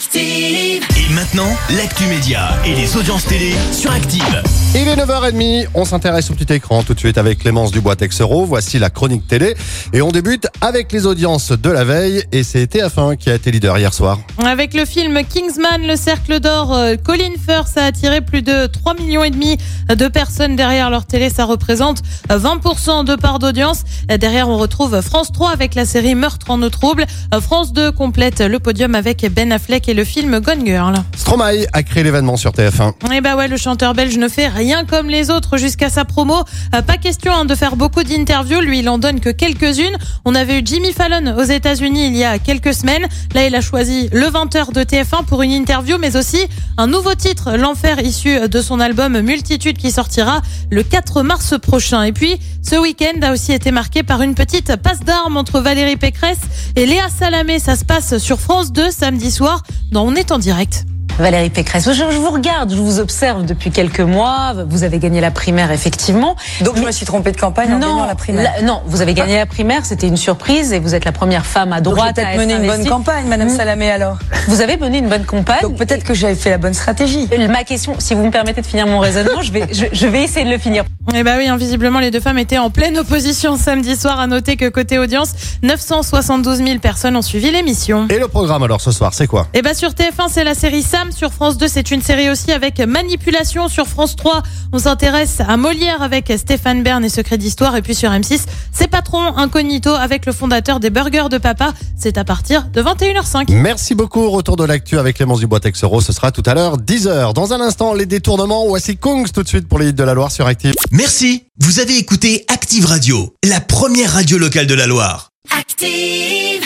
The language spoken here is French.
Active. Et maintenant, l'actu média et les audiences télé sur Active. Il est 9h30, on s'intéresse au petit écran tout de suite avec Clémence Dubois-Texero. Voici la chronique télé. Et on débute avec les audiences de la veille. Et c'est TF1 qui a été leader hier soir. Avec le film Kingsman, le cercle d'or, euh, Colin Firth a attiré plus de 3 millions et demi de personnes derrière leur télé. Ça représente 20% de part d'audience. Derrière, on retrouve France 3 avec la série Meurtre en eau trouble. France 2 complète le podium avec Ben Affleck et le film Gone Girl. Stromae a créé l'événement sur TF1. Et bah ouais, le chanteur belge ne fait rien comme les autres jusqu'à sa promo. Euh, pas question hein, de faire beaucoup d'interviews. Lui, il en donne que quelques-unes. On avait eu Jimmy Fallon aux États-Unis il y a quelques semaines. Là, il a choisi le 20h de TF1 pour une interview, mais aussi un nouveau titre, L'Enfer, issu de son album Multitude qui sortira le 4 mars prochain. Et puis, ce week-end a aussi été marqué par une petite passe d'armes entre Valérie Pécresse et Léa Salamé. Ça se passe sur France 2 samedi soir. Dans On est en direct. Valérie Pécresse, je, je vous regarde, je vous observe depuis quelques mois. Vous avez gagné la primaire, effectivement. Donc je me suis trompée de campagne en gagnant la primaire. la- non, vous avez gagné la primaire, c'était une surprise et vous êtes la première femme à Donc droite à peut-être être mené une bonne campagne, Madame Mm. Salamé, alors. Vous avez mené une bonne campagne. Donc peut-être que j'avais fait la bonne stratégie. Et Ma question, si vous me permettez de finir mon raisonnement, je vais, je, je vais essayer de le finir. Eh bah oui, hein, visiblement les deux femmes étaient en pleine opposition samedi soir. À noter que côté audience, 972 000 personnes ont suivi l'émission. Et le programme alors ce soir, c'est quoi? Et bah sur TF1 c'est la série Sam, sur France 2 c'est une série aussi avec Manipulation, sur France 3 on s'intéresse à Molière avec Stéphane Bern et Secret d'Histoire et puis sur M6 c'est Patron Incognito avec le fondateur des Burgers de Papa, c'est à partir de 21h05. Merci beaucoup. Retour de l'actu avec Clémence Dubois-Texero. Ce sera tout à l'heure, 10h. Dans un instant, les détournements. Voici Kungs tout de suite pour les hits de la Loire sur Active. Merci, vous avez écouté Active Radio, la première radio locale de la Loire. Active.